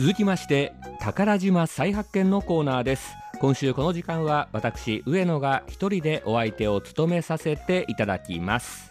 続きまして宝島再発見のコーナーです。今週この時間は私上野が一人でお相手を務めさせていただきます。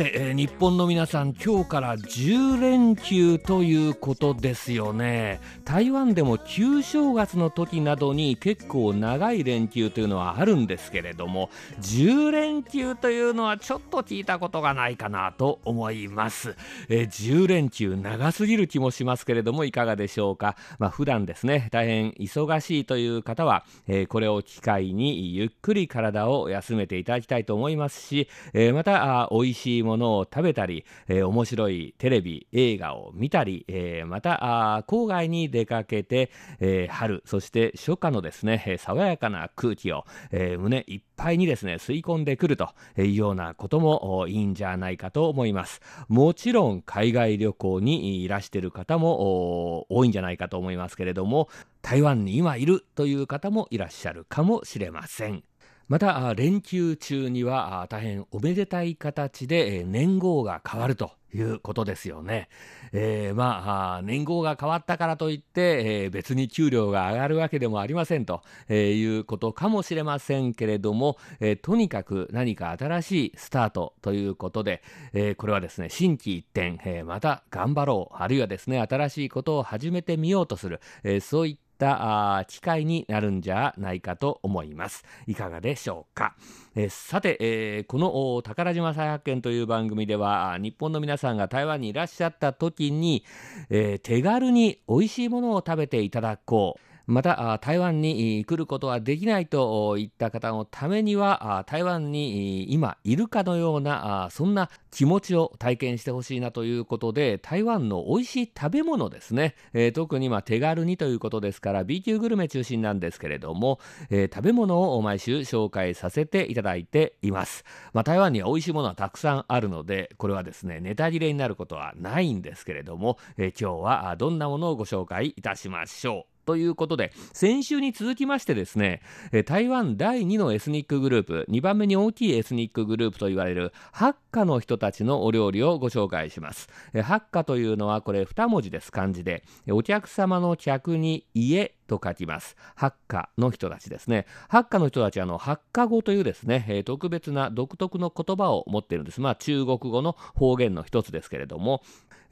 て、えー日本の皆さん今日から10連休ということですよね。台湾でも旧正月の時などに結構長い連休というのはあるんですけれども10連休というのはちょっと聞いたことがないかなと思います、えー10連休長すぎる気もしますけれどもいかがでしょうか。まあ普段ですね大変忙しいという方は、えーこれを機会にゆっくり体を休めていただきたいと思いますし、えーまたあ美味しいものを食べたり、えー面白いテレビ映画を見たり、えーまたあ郊外に出かけて、えー春そして初夏のですねえ爽やかな空気を、えー胸いっぱいにですね吸い込んでくるというようなこともいいんじゃないかと思います。もちろん海外旅行にいらしてる方も多いんじゃないかと思いますけれども台湾に今いるという方もいらっしゃるかもしれません。また連休中には大変おめでたい形で年号が変わるということですよね。えーまあ年号が変わったからといって、え別に給料が上がるわけでもありませんと、えいうことかもしれませんけれども、えとにかく何か新しいスタートということで、えこれはですね心機一転、えまた頑張ろうあるいはですね新しいことを始めてみようとする、えそういったった機会になるんじゃないかと思います。いかがでしょうか？えさて、えーこの宝島再発見という番組では日本の皆さんが台湾にいらっしゃった時に、えー手軽に美味しいものを食べていただこう。また台湾に来ることはできないといった方のためにはあ台湾に今いるかのようなあそんな気持ちを体験してほしいなということで台湾の美味しい食べ物ですね、えー特にまあ手軽にということですから B 級グルメ中心なんですけれども、えー食べ物を毎週紹介させていただいています、まあ、台湾には美味しいものはたくさんあるのでこれはですねネタ切れになることはないんですけれども、えー今日はどんなものをご紹介いたしましょう。ということで先週に続きましてですねえ台湾第2のエスニックグループ2番目に大きいエスニックグループと言われるハッカの人たちのお料理をご紹介します。えハッカというのはこれ2文字です漢字で。えお客様の客に家と書きます。ハッカの人たちですね。ハッカの人たちはあの、ハッカ語というですね、えー特別な独特の言葉を持っているんです。まあ、中国語の方言の一つですけれども、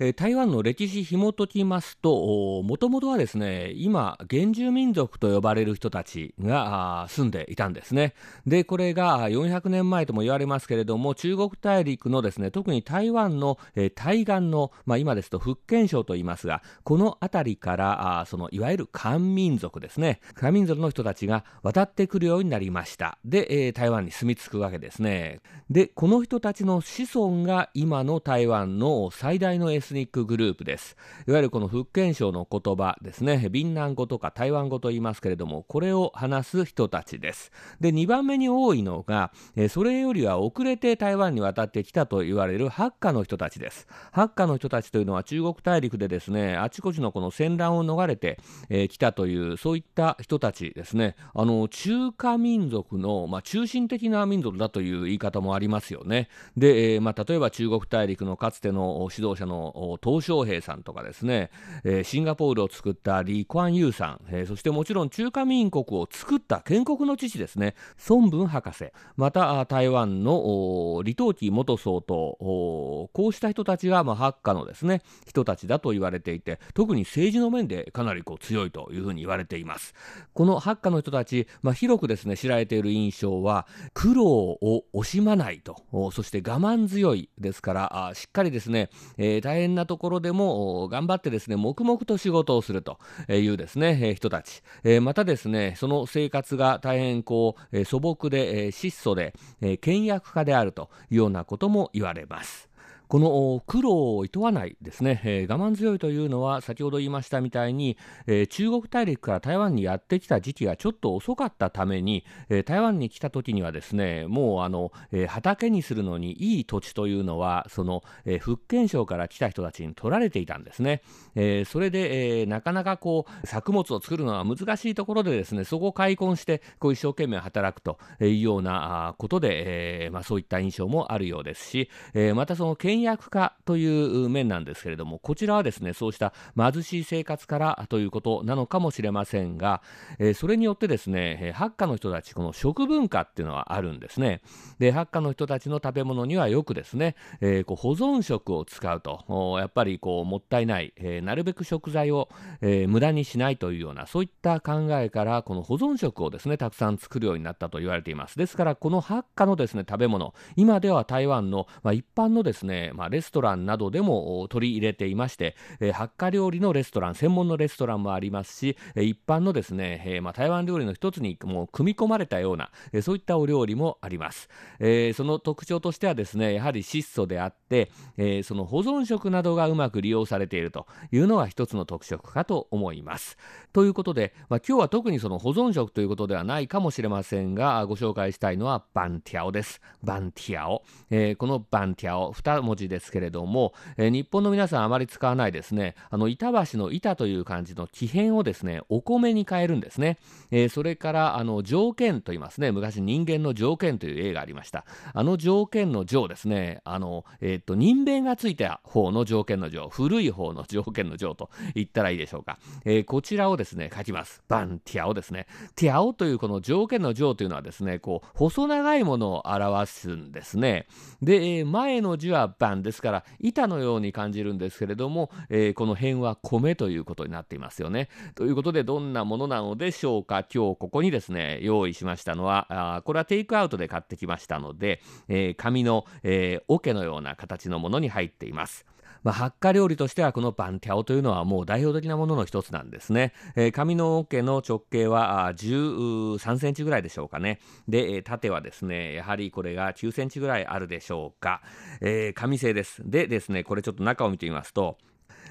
えー台湾の歴史紐解きますと、もともとはですね、今、原住民族と呼ばれる人たちが住んでいたんですね。で、これが400年前とも言われますけれども、中国大陸のですね、特に台湾の、えー対岸の、まあ今ですと福建省と言いますが、この辺りから、あその、いわゆる漢民民族ですね、漢民族の人たちが渡ってくるようになりました。で、えー台湾に住み着くわけですね。で、この人たちの子孫が今の台湾の最大のエスニックグループです。いわゆるこの福建省の言葉ですね、闽南語とか台湾語と言いますけれども、これを話す人たちです。で、2番目に多いのが、えーそれよりは遅れて台湾に渡ってきたと言われるハッカの人たちです。ハッカの人たちというのは中国大陸でですね、あちこちのこの戦乱を逃れて、えー来たという、そういった人たちですね。あの、中華民族の、まあ、中心的な民族だという言い方もありますよね。で、えーまあ、例えば中国大陸のかつての指導者の鄧小平さんとかですね、えーシンガポールを作った李光ユーさん、えーそしてもちろん中華民国を作った建国の父ですね、孫文博士、また台湾の李登輝元総統、こうした人たちが、まあ、ハッカのですね、人たちだと言われていて、特に政治の面でかなりこう強いというふうに言われています。このハッカの人たち、まあ、広くですね、知られている印象は、苦労を惜しまないと、そして我慢強いですから、あしっかりですね、えー大変なところでも頑張ってですね、黙々と仕事をするというですね、人たち、えーまたですね、その生活が大変こう、素朴で、質素で、え倹約家であるというようなことも言われます。この苦労を厭わないですね、えー、我慢強いというのは先ほど言いましたみたいに、えー、中国大陸から台湾にやってきた時期がちょっと遅かったために、えー、台湾に来た時にはですねもうあの、え畑にするのにいい土地というのはその、え福建省から来た人たちに取られていたんですね、えそれで、えなかなかこう作物を作るのは難しいところでですねそこを開墾してこう一生懸命働くというようなことで、えまあ、そういった印象もあるようですし、えまたその倹約家という面なんですけれども、こちらはですね、そうした貧しい生活からということなのかもしれませんが、えー、それによってですね、ハッカの人たち、この食文化っていうのはあるんですね。で、ハッカの人たちの食べ物にはよくですね、えー、こう保存食を使うと、やっぱりこうもったいない、えー、なるべく食材を、え無駄にしないというような、そういった考えから、この保存食をですね、たくさん作るようになったと言われています。ですから、このハッカのですね、食べ物、今では台湾の、まあ、一般のですね、まあ、レストランなどでも取り入れていまして、えー、発火料理のレストラン、専門のレストランもありますし、え、一般のですね、えー、まあ、台湾料理の一つにもう組み込まれたような、えそういったお料理もあります、えその特徴としてはですね、やはり質素であって、えその保存食などがうまく利用されているというのは一つの特色かと思います。ということで、まあ、今日は特にその保存食ということではないかもしれませんが、ご紹介したいのはバンティアオです。バンティアオ。えこのバンティアオ、2文字字ですけれども、え、日本の皆さんあまり使わないですね、あの板橋の板という漢字の木片をですね、お米に変えるんですね。え、それからあの条件と言いますね、昔人間の条件という映画ありました。あの条件の条ですね、あの、え、っと、人弁がついた方の条件の条、古い方の条件の条と言ったらいいでしょうか。え、こちらをですね、書きます。バンティアオですね。ティアオというこの条件の条というのはですね、こう、細長いものを表すんですね。で、前の字はバンですから、板のように感じるんですけれども、えー、この辺は米ということになっていますよね。ということでどんなものなのでしょうか今日ここにですね用意しましたのはあこれはテイクアウトで買ってきましたので、えー、紙の、えー、桶のような形のものに入っています。まあ、発火料理としてはこのバンティアオというのはもう代表的なものの一つなんですね。えー、紙の桶の直径は13センチぐらいでしょうかね。で、縦はですね、やはりこれが9センチぐらいあるでしょうか。えー、紙製です。でですね、これちょっと中を見てみますと、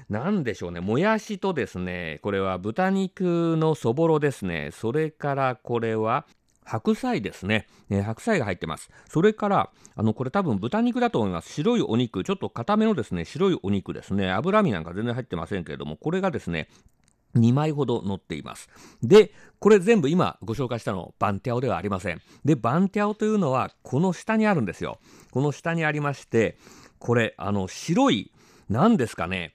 なんでしょうね、もやしとですね、これは豚肉のそぼろですね、それからこれは白菜ですね、えー、白菜が入ってます。それから、あの、これ多分豚肉だと思います。白いお肉、ちょっと固めのですね、白いお肉ですね、脂身なんか全然入ってませんけれども、これがですね、2枚ほど乗っています。で、これ全部今ご紹介したのバンティアオではありません。で、バンティアオというのはこの下にあるんですよ。この下にありまして、これ、あの、白い、何ですかね、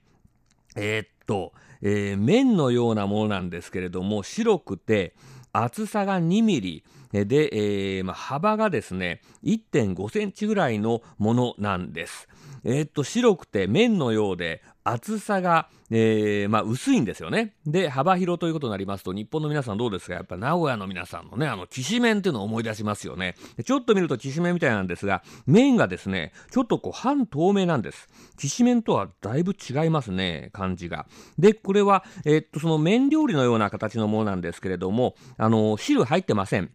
えー、っと、えー、麺のようなものなんですけれども、白くて、厚さが2ミリで、えーまあ、幅がですね1.5センチぐらいのものなんです。えー、っと白くて麺のようで厚さが、えー、まあ、薄いんですよね。で、幅広ということになりますと、日本の皆さんどうですか？やっぱ名古屋の皆さんのね、あの、きしめんっていうのを思い出しますよね。ちょっと見るときしめんみたいなんですが、麺がですね、ちょっとこう、半透明なんです。きしめんとはだいぶ違いますね、感じが。で、これは、えー、っと、その麺料理のような形のものなんですけれども、あの、汁入ってません。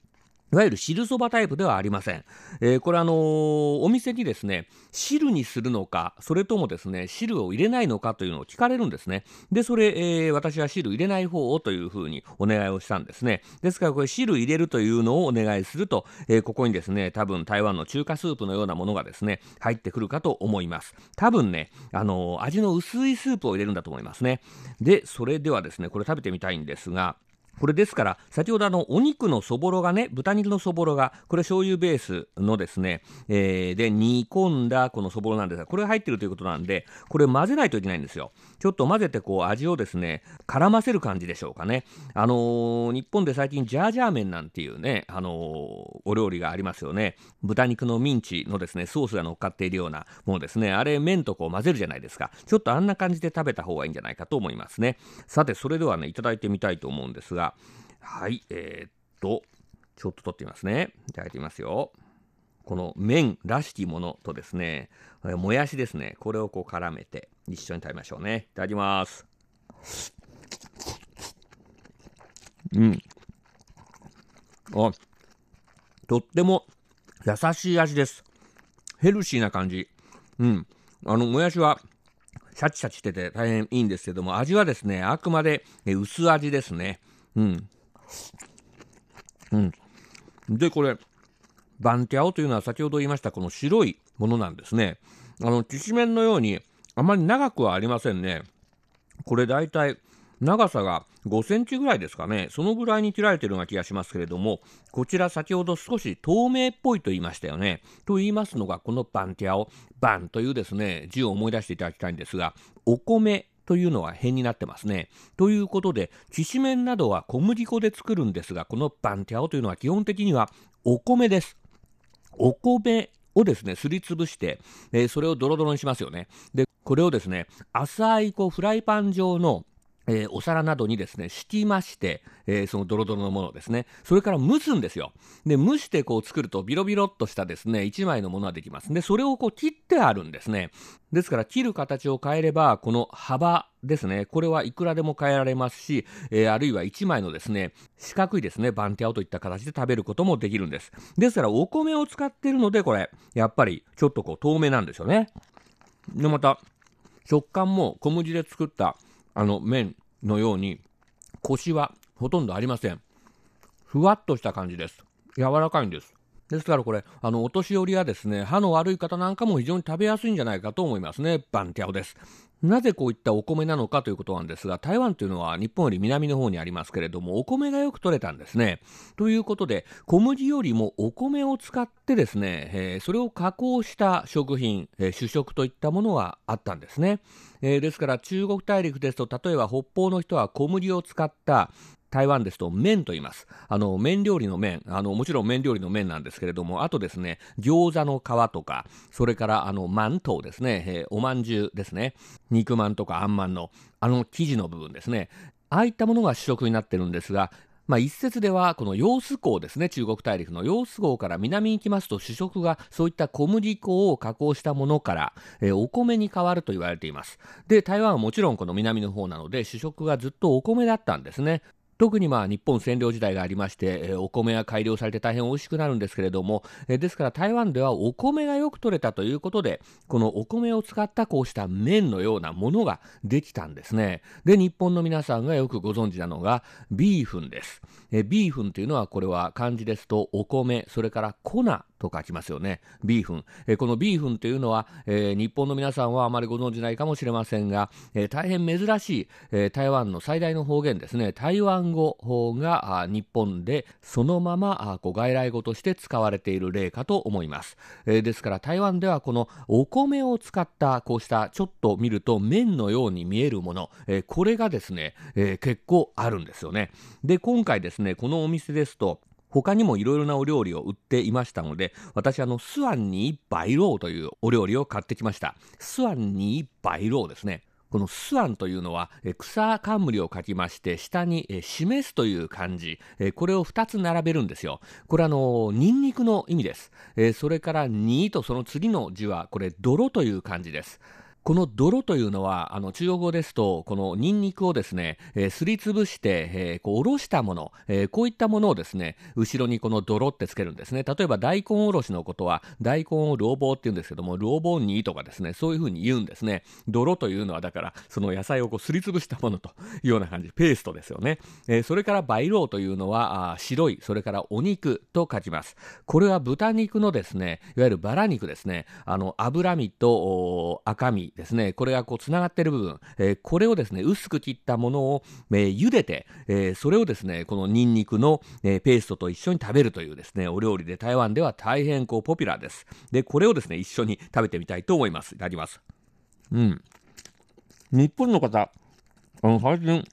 いわゆる汁そばタイプではありません。えー、これあのー、お店にですね、汁にするのか、それともですね、汁を入れないのかというのを聞かれるんですね。で、それ、えー、私は汁入れない方をというふうにお願いをしたんですね。ですからこれ汁入れるというのをお願いすると、えここにですね、多分台湾の中華スープのようなものがですね、入ってくるかと思います。多分ね、あの味の薄いスープを入れるんだと思いますね。で、それではですね、これ食べてみたいんですが、これですから、先ほどあの、お肉のそぼろがね、豚肉のそぼろが、これ醤油ベースのですね、えー、で、煮込んだこのそぼろなんですが、これが入ってるということなんで、これ混ぜないといけないんですよ。ちょっと混ぜてこう味をですね、絡ませる感じでしょうかね。あのー、日本で最近ジャージャー麺なんていうね、あのー、お料理がありますよね。豚肉のミンチのですね、ソースが乗っかっているようなものですね。あれ麺とこう混ぜるじゃないですか。ちょっとあんな感じで食べた方がいいんじゃないかと思いますね。さて、それではね、いただいてみたいと思うんですが、はい、えー、っと、ちょっと取ってみますね。いただいてみますよ。この麺らしきものとですね、もやしですね、これをこう絡めて一緒に食べましょうね。いただきます。うん。あ、とっても優しい味です。ヘルシーな感じ。うん。あの、もやしは、シャチシャチしてて大変いいんですけども、味はですね、あくまで薄味ですね。うん。うん。で、これ、バンティアオというのは先ほど言いましたこの白いものなんですね。あの、きしめんのようにあまり長くはありませんね。これ大体長さが5センチぐらいですかね。そのぐらいに切られてるような気がしますけれども、こちら先ほど少し透明っぽいと言いましたよね。と言いますのが、このバンティアを、バンというですね、字を思い出していただきたいんですが、お米というのは変になってますね。ということで、きしめんなどは小麦粉で作るんですが、このバンティアオというのは基本的にはお米です。お米をですね、すりつぶして、えー、それをドロドロにしますよね。で、これをですね、浅いこうフライパン状のえー、お皿などにですね、敷きまして、えー、そのドロドロのものですね。それから蒸すんですよ。で、蒸してこう作るとビロビロっとしたですね、1枚のものができます。で、それをこう切ってあるんですね。ですから切る形を変えれば、この幅ですね、これはいくらでも変えられますし、えー、あるいは1枚のですね、四角いですね、バンティアオといった形で食べることもできるんです。ですからお米を使ってるので、これ、やっぱりちょっとこう透明なんですよね。で、また、食感も小麦で作ったあの麺のように、コシはほとんどありません。ふわっとした感じです。柔らかいんです。ですからこれ、あの、お年寄りやですね、歯の悪い方なんかも非常に食べやすいんじゃないかと思いますね。バンティアオです。なぜこういったお米なのかということなんですが、台湾というのは日本より南の方にありますけれども、お米がよく取れたんですね。ということで、小麦よりもお米を使ってですね、えー、それを加工した食品、えー、主食といったものがあったんですね。えー、ですから中国大陸ですと、例えば北方の人は小麦を使った台湾ですと麺と言います。あの、麺料理の麺、あの、もちろん麺料理の麺なんですけれども、あとですね、餃子の皮とか、それからあの、饅頭ですね、えー、お饅頭ですね、肉まんとかあんまんの、あの生地の部分ですね。ああいったものが主食になってるんですが、まあ、一説では、この揚子港ですね、中国大陸の揚子港から南に行きますと、主食がそういった小麦粉を加工したものから、えー、お米に変わると言われています。で、台湾はもちろんこの南の方なので、主食がずっとお米だったんですね。特にまあ日本占領時代がありまして、お米が改良されて大変美味しくなるんですけれども、ですから台湾ではお米がよく取れたということで、このお米を使ったこうした麺のようなものができたんですね。で、日本の皆さんがよくご存知なのがビーフンです。ビーフンというのはこれは漢字ですとお米、それから粉と書きますよね。ビーフン。え、このビーフンというのは、え、日本の皆さんはあまりご存じないかもしれませんが、え、大変珍しい、え台湾の最大の方言ですね。台湾語が日本でそのままあこう外来語として使われている例かと思います。えですから台湾ではこのお米を使ったこうしたちょっと見ると麺のように見えるもの、えこれがですね、え結構あるんですよね。で、今回ですね、このお店ですと、他にもいろいろなお料理を売っていましたので、私あの、スワンにバイローというお料理を買ってきました。スワンにバイローですね。このスアンというのは、草冠を書きまして、下に示すという漢字、これを2つ並べるんですよ。これあの、ニンニクの意味です。それから、泥とその次の字は、これ、泥という漢字です。この泥というのは、あの、中国語ですと、このニンニクをですね、えー、すりつぶして、えー、こう、おろしたもの、えー、こういったものをですね、後ろにこの泥ってつけるんですね。例えば大根おろしのことは、大根をローボーって言うんですけども、ローボーにとかですね、そういうふうに言うんですね。泥というのは、だから、その野菜をこう、すりつぶしたものというような感じ、ペーストですよね。えー、それから培養というのは、あ白い、それからお肉と書きます。これは豚肉のですね、いわゆるバラ肉ですね、あの、脂身と赤身ですね、これがこう繋がってる部分、えー、これをですね、薄く切ったものを、えー、茹でて、えー、それをですね、このニンニクの、えー、ペーストと一緒に食べるというですね、お料理で台湾では大変こうポピュラーです。で、これをですね、一緒に食べてみたいと思います。いただきます。うん。日本の方、あの、最近、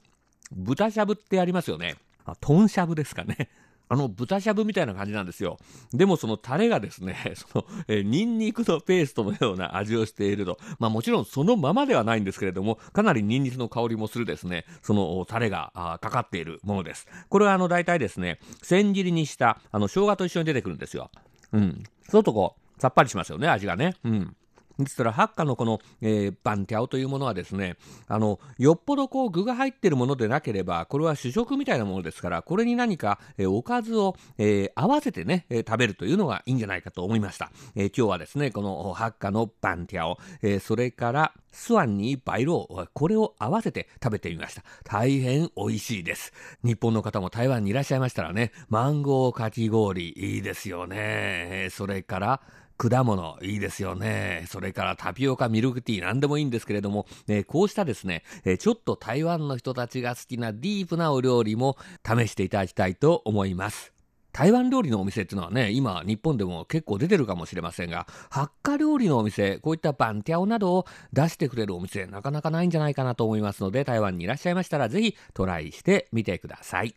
豚しゃぶってありますよね。あ、豚しゃぶですかね。あの豚しゃぶみたいな感じなんですよ。でもそのタレがですね、その、えー、ニンニクのペーストのような味をしていると。まあもちろんそのままではないんですけれども、かなりニンニクの香りもするですね、そのタレがかかっているものです。これはあの大体ですね、千切りにした、あの生姜と一緒に出てくるんですよ。うん。そうとこう、さっぱりしますよね、味がね。うん。ですから、ハッカのこの、えー、バンティャオというものはですね、あの、よっぽどこう具が入っているものでなければ、これは主食みたいなものですから、これに何か、えー、おかずを、えー、合わせてね、え、食べるというのがいいんじゃないかと思いました。えー、今日はですね、このハッカのバンティャオ、え、それからスワンにバイロー、これを合わせて食べてみました。大変美味しいです。日本の方も台湾にいらっしゃいましたらね、マンゴーかき氷、いいですよね。それから、果物いいですよね。それからタピオカ、ミルクティー何でもいいんですけれども、え、こうしたですね、え、ちょっと台湾の人たちが好きなディープなお料理も試していただきたいと思います。台湾料理のお店っていうのはね、今日本でも結構出てるかもしれませんが、発火料理のお店、こういったバンティアオなどを出してくれるお店、なかなかないんじゃないかなと思いますので、台湾にいらっしゃいましたら、ぜひトライしてみてください。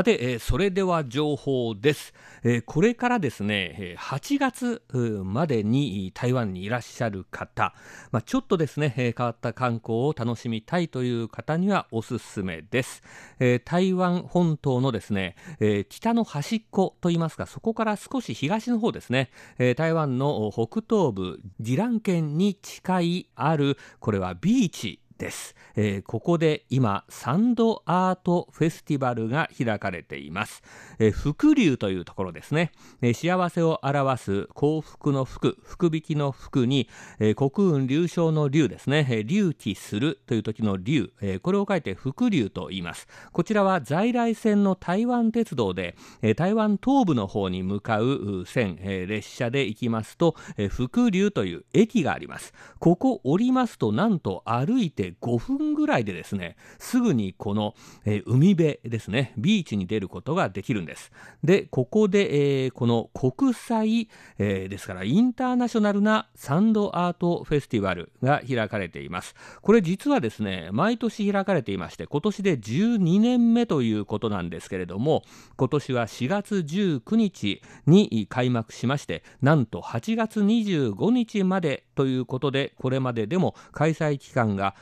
さて、えー、それでは情報です、えー、これからですね、8月までに台湾にいらっしゃる方、まあ、ちょっとですね、変わった観光を楽しみたいという方にはおすすめです。えー、台湾本島のですね、え北の端っこといいますか、そこから少し東の方ですね、え台湾の北東部、ジラン県に近いある、これはビーチです、えー、ここで今サンドアートフェスティバルが開かれています、えー、福流というところですね、えー、幸せを表す幸福の福福引きの福に、えー、国運流昇の流ですね、えー、隆起するという時の流、えー、これを書いて福流と言います。こちらは在来線の台湾鉄道で、えー、台湾東部の方に向かう線、えー、列車で行きますと、えー、福流という駅があります。ここ降りますとなんと歩いて5分ぐらいでですね、すぐにこの、えー、海辺ですね、ビーチに出ることができるんです。で、ここで、えー、この国際、えー、ですからインターナショナルなサンドアートフェスティバルが開かれています。これ実はですね、毎年開かれていまして、今年で12年目ということなんですけれども、今年は4月19日に開幕しまして、なんと8月25日までということで、これまででも開催期間が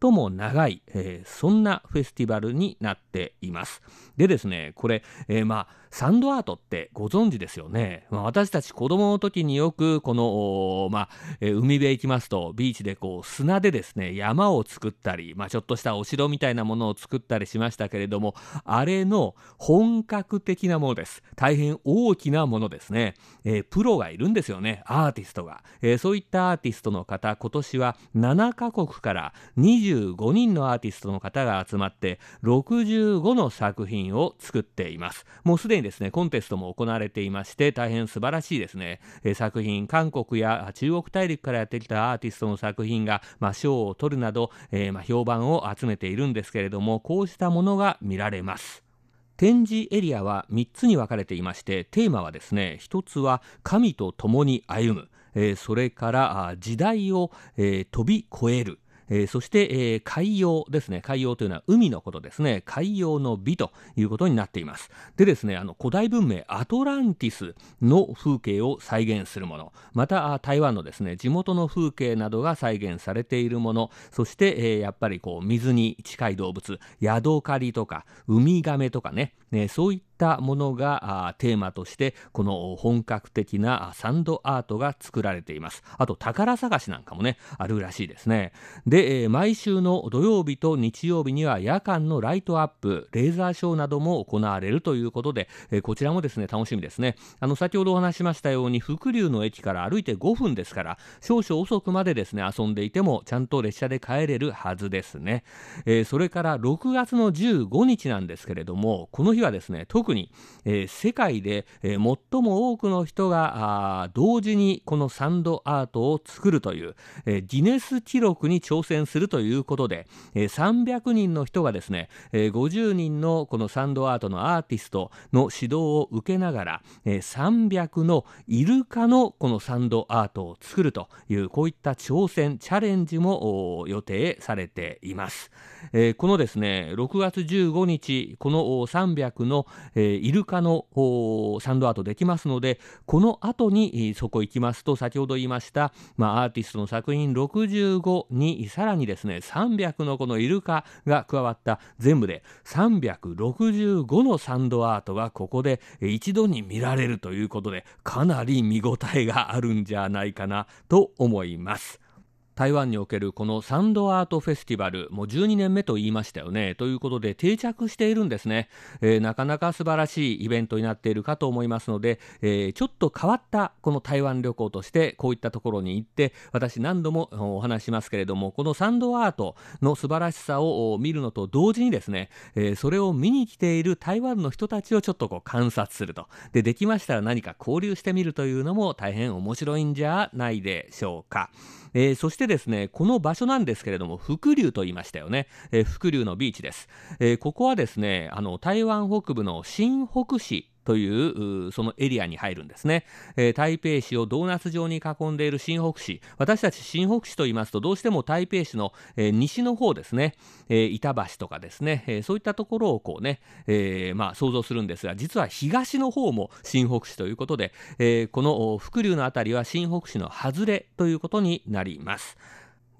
最も長い、えー、そんなフェスティバルになっています。でですね、これ、えー、まあ、サンドアートってご存知ですよね。まあ、私たち子供の時によくこの、まあ、えー、海辺行きますと、ビーチでこう砂でですね、山を作ったり、まあ、ちょっとしたお城みたいなものを作ったりしましたけれども、あれの本格的なものです。大変大きなものですね。えー、プロがいるんですよね、アーティストが。えー、そういったアーティストの方、今年は7カ国から25人のアーティストの方が集まって、65の作品を作っています。もうすでにですね、コンテストも行われていまして、大変素晴らしいですね、えー、作品、韓国や中国大陸からやってきたアーティストの作品が、まあ、賞を取るなど、えー、まあ、評判を集めているんですけれども、こうしたものが見られます。展示エリアは3つに分かれていまして、テーマはですね、1つは神と共に歩む、えー、それから時代を、えー、飛び越える、えー、そして、えー、海洋ですね。海洋というのは海のことですね。海洋の美ということになっています。でですね、あの古代文明アトランティスの風景を再現するもの、また台湾のですね、地元の風景などが再現されているもの、そして、えー、やっぱりこう水に近い動物、ヤドカリとかウミガメとかね、ねそういったものがテーマとしてこの本格的なサンドアートが作られています。あと宝探しなんかもねあるらしいですね。で毎週の土曜日と日曜日には夜間のライトアップレーザーショーなども行われるということでこちらもですね楽しみですね。あの先ほどお話しましたように福竜の駅から歩いて5分ですから少々遅くまでですね遊んでいてもちゃんと列車で帰れるはずですね、えー、それから6月の15日なんですけれどもこの日はですね特に、えー、世界で、えー、最も多くの人が同時にこのサンドアートを作るという、えー、ギネス記録に挑戦するということで、えー、300人の人がですね、えー、50人のこのサンドアートのアーティストの指導を受けながら、えー、300のイルカのこのサンドアートを作るというこういった挑戦チャレンジも予定されています、えー、このですね6月15日この3 0 300の、えーイルカのサンドアートできますのでこの後にそこ行きますと先ほど言いました、まあ、アーティストの作品65にさらにですね300のこのイルカが加わった全部で365のサンドアートがここで一度に見られるということでかなり見応えがあるんじゃないかなと思います。台湾におけるこのサンドアートフェスティバル、もう12年目と言いましたよね。ということで定着しているんですね。えーなかなか素晴らしいイベントになっているかと思いますので、えーちょっと変わったこの台湾旅行としてこういったところに行って、私何度もお話しますけれども、このサンドアートの素晴らしさを見るのと同時にですね、えーそれを見に来ている台湾の人たちをちょっとこう観察すると。で、できましたら何か交流してみるというのも大変面白いんじゃないでしょうか。えーそしてですね、この場所なんですけれども、福流と言いましたよね。えー福流のビーチです。えーここはですね、あの、台湾北部の新北市というそのエリアに入るんですね、えー台北市をドーナツ状に囲んでいる新北市。私たち新北市と言いますとどうしても台北市の、えー西の方ですね、えー板橋とかですね、えそういったところをこうね、えまあ、想像するんですが実は東の方も新北市ということで、えこのお福竜のあたりは新北市の外れということになります。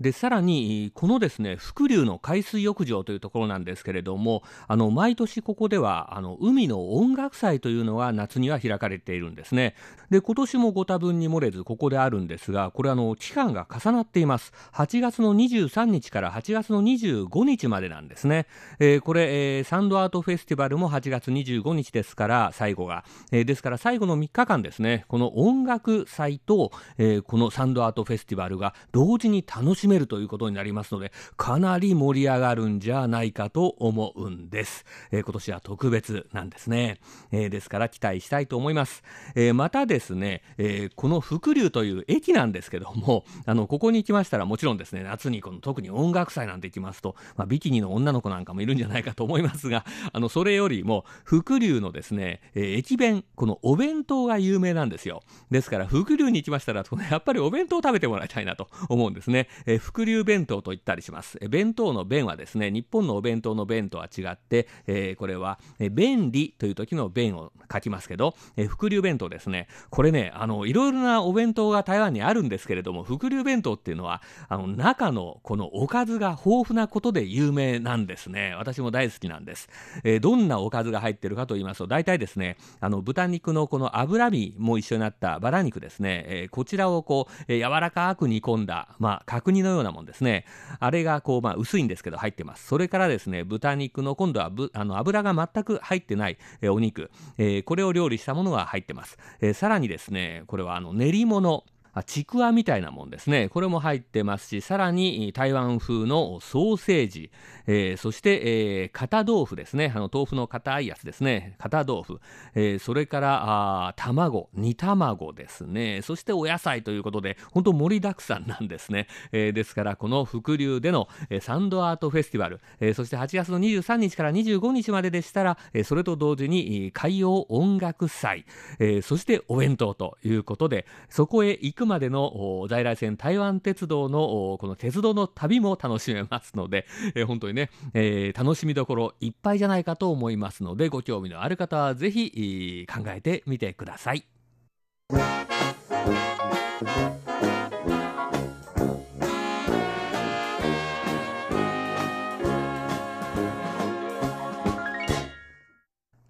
でさらにこのですね福竜の海水浴場というところなんですけれどもあの毎年ここではあの海の音楽祭というのが夏には開かれているんですね。で今年もご多分に漏れずここであるんですがこれあの期間が重なっています。8月の23日から8月の25日までなんですね、えーこれ、えーサンドアートフェスティバルも8月25日ですから最後が、えーですから最後の3日間ですねこの音楽祭と、えこのサンドアートフェスティバルが同時に楽しめるということになりますのでかなり盛り上がるんじゃないかと思うんです、えー今年は特別なんですね、えーですから期待したいと思います、えーまたですね、えーこの福竜という駅なんですけども あのここに行きましたらもちろんですね夏にこの特に音楽祭なんて行きますと、まあ、ビキニの女の子なんかもいるんじゃないかと思いますが あのそれよりも福竜のですね、えー駅弁このお弁当が有名なんですよ。ですから福竜に行きましたらこのやっぱりお弁当を食べてもらいたいなと思うんですね、えー福竜弁当と言ったりします、弁当の弁はですね日本のお弁当の弁とは違って、えーこれは、え便利という時の弁を書きますけど、えー福竜弁当ですね。これねあのいろいろなお弁当が台湾にあるんですけれども福竜弁当っていうのはあの中のこのおかずが豊富なことで有名なんですね。私も大好きなんです、えーどんなおかずが入ってるかと言いますと大体ですねあの豚肉のこの脂身も一緒になったバラ肉ですね、えーこちらをこう、え柔らかく煮込んだまあ角煮のようなもんですね。あれがこうまあ薄いんですけど入ってます。それからですね豚肉の今度はぶあの油が全く入ってない、えーお肉、えーこれを料理したものが入ってます、えーさらにですねこれはあの練り物。ちくわみたいなもんですね。これも入ってますし、さらに台湾風のソーセージ、えーそして、えー片豆腐ですね。あの豆腐の硬いやつですね。片豆腐。えーそれからあ卵、煮卵ですね。そしてお野菜ということで、本当盛りだくさんなんですね。えーですから、この福流での、サンドアートフェスティバル、えーそして8月の23日から25日まででしたら、えーそれと同時に海洋音楽祭、えーそしてお弁当ということで、そこへ行くまでの在来線台湾鉄道のこの鉄道の旅も楽しめますので、えー本当にね、えー楽しみどころいっぱいじゃないかと思いますので、ご興味のある方はぜひ考えてみてください。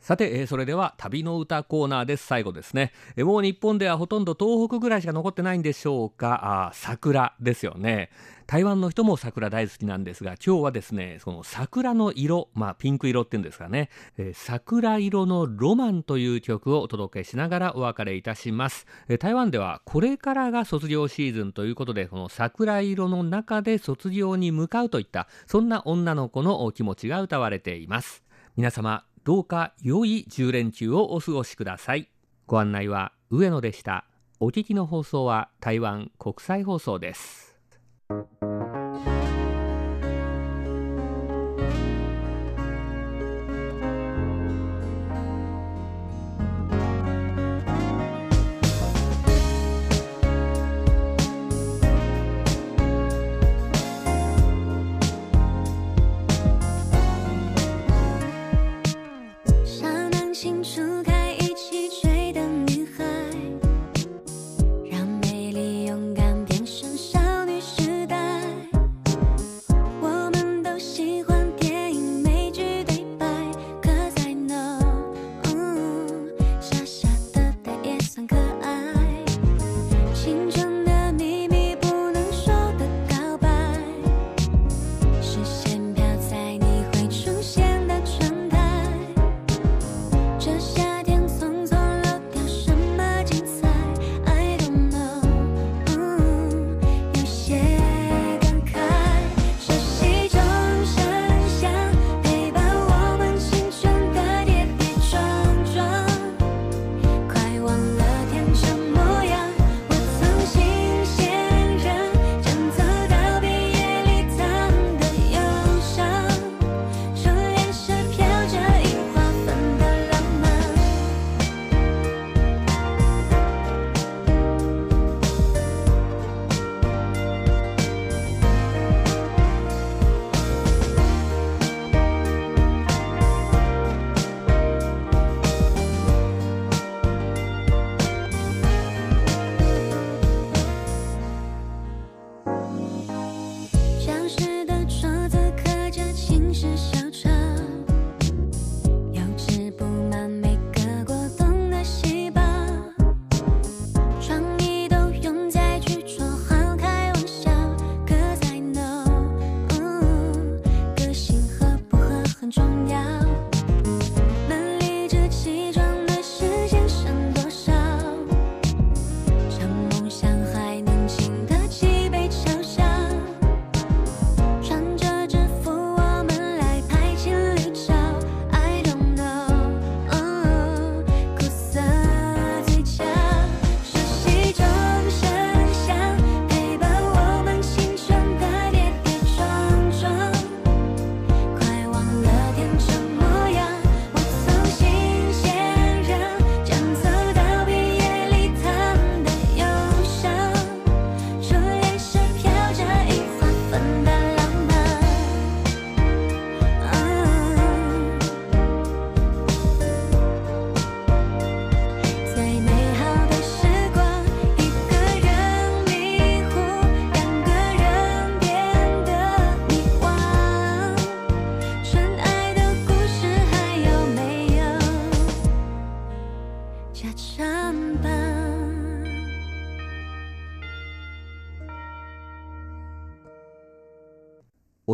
さて、えーそれでは旅の歌コーナーです。最後ですね。えーもう日本ではほとんど東北ぐらいしか残ってないんでしょうか。あ桜ですよね。台湾の人も桜大好きなんですが、今日はですね、その桜の色、まあピンク色っていうんですかね、えー桜色のロマンという曲をお届けしながらお別れいたします。えー台湾ではこれからが卒業シーズンということで、この桜色の中で卒業に向かうといった、そんな女の子のお気持ちが歌われています。皆様、どうか良い10連休をお過ごしください。ご案内は上野でした。お聞きの放送は台湾国際放送です。should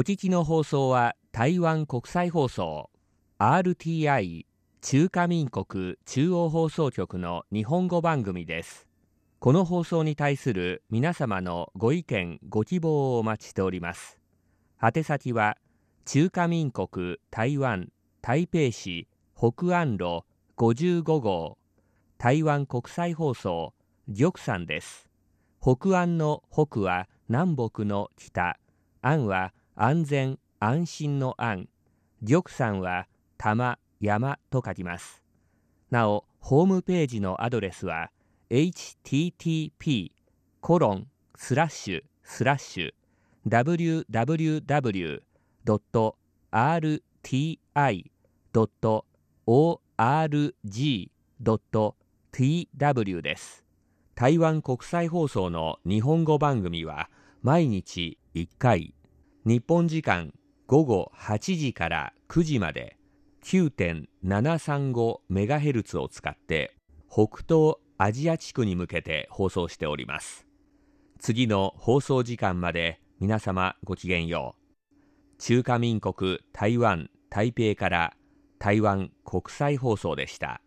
聞きの放送は台湾国際放送 RTI 中華民国中央放送局の日本語番組です。この放送に対する皆様のご意見ご希望をお待ちしております。宛先は中華民国台湾台北市北安路55号台湾国際放送玉山です。北安の北は南北の北安は安全安心の安。玉山は玉山と書きます。なおホームページのアドレスは http コロンスラッシュスラッシュ。www.rti.org.tw です。台湾国際放送の日本語番組は毎日1回。日本時間午後8時から9時まで 9.735MHz を使って北東アジア地区に向けて放送しております。次の放送時間まで皆様ごきげんよう。中華民国台湾台北から台湾国際放送でした。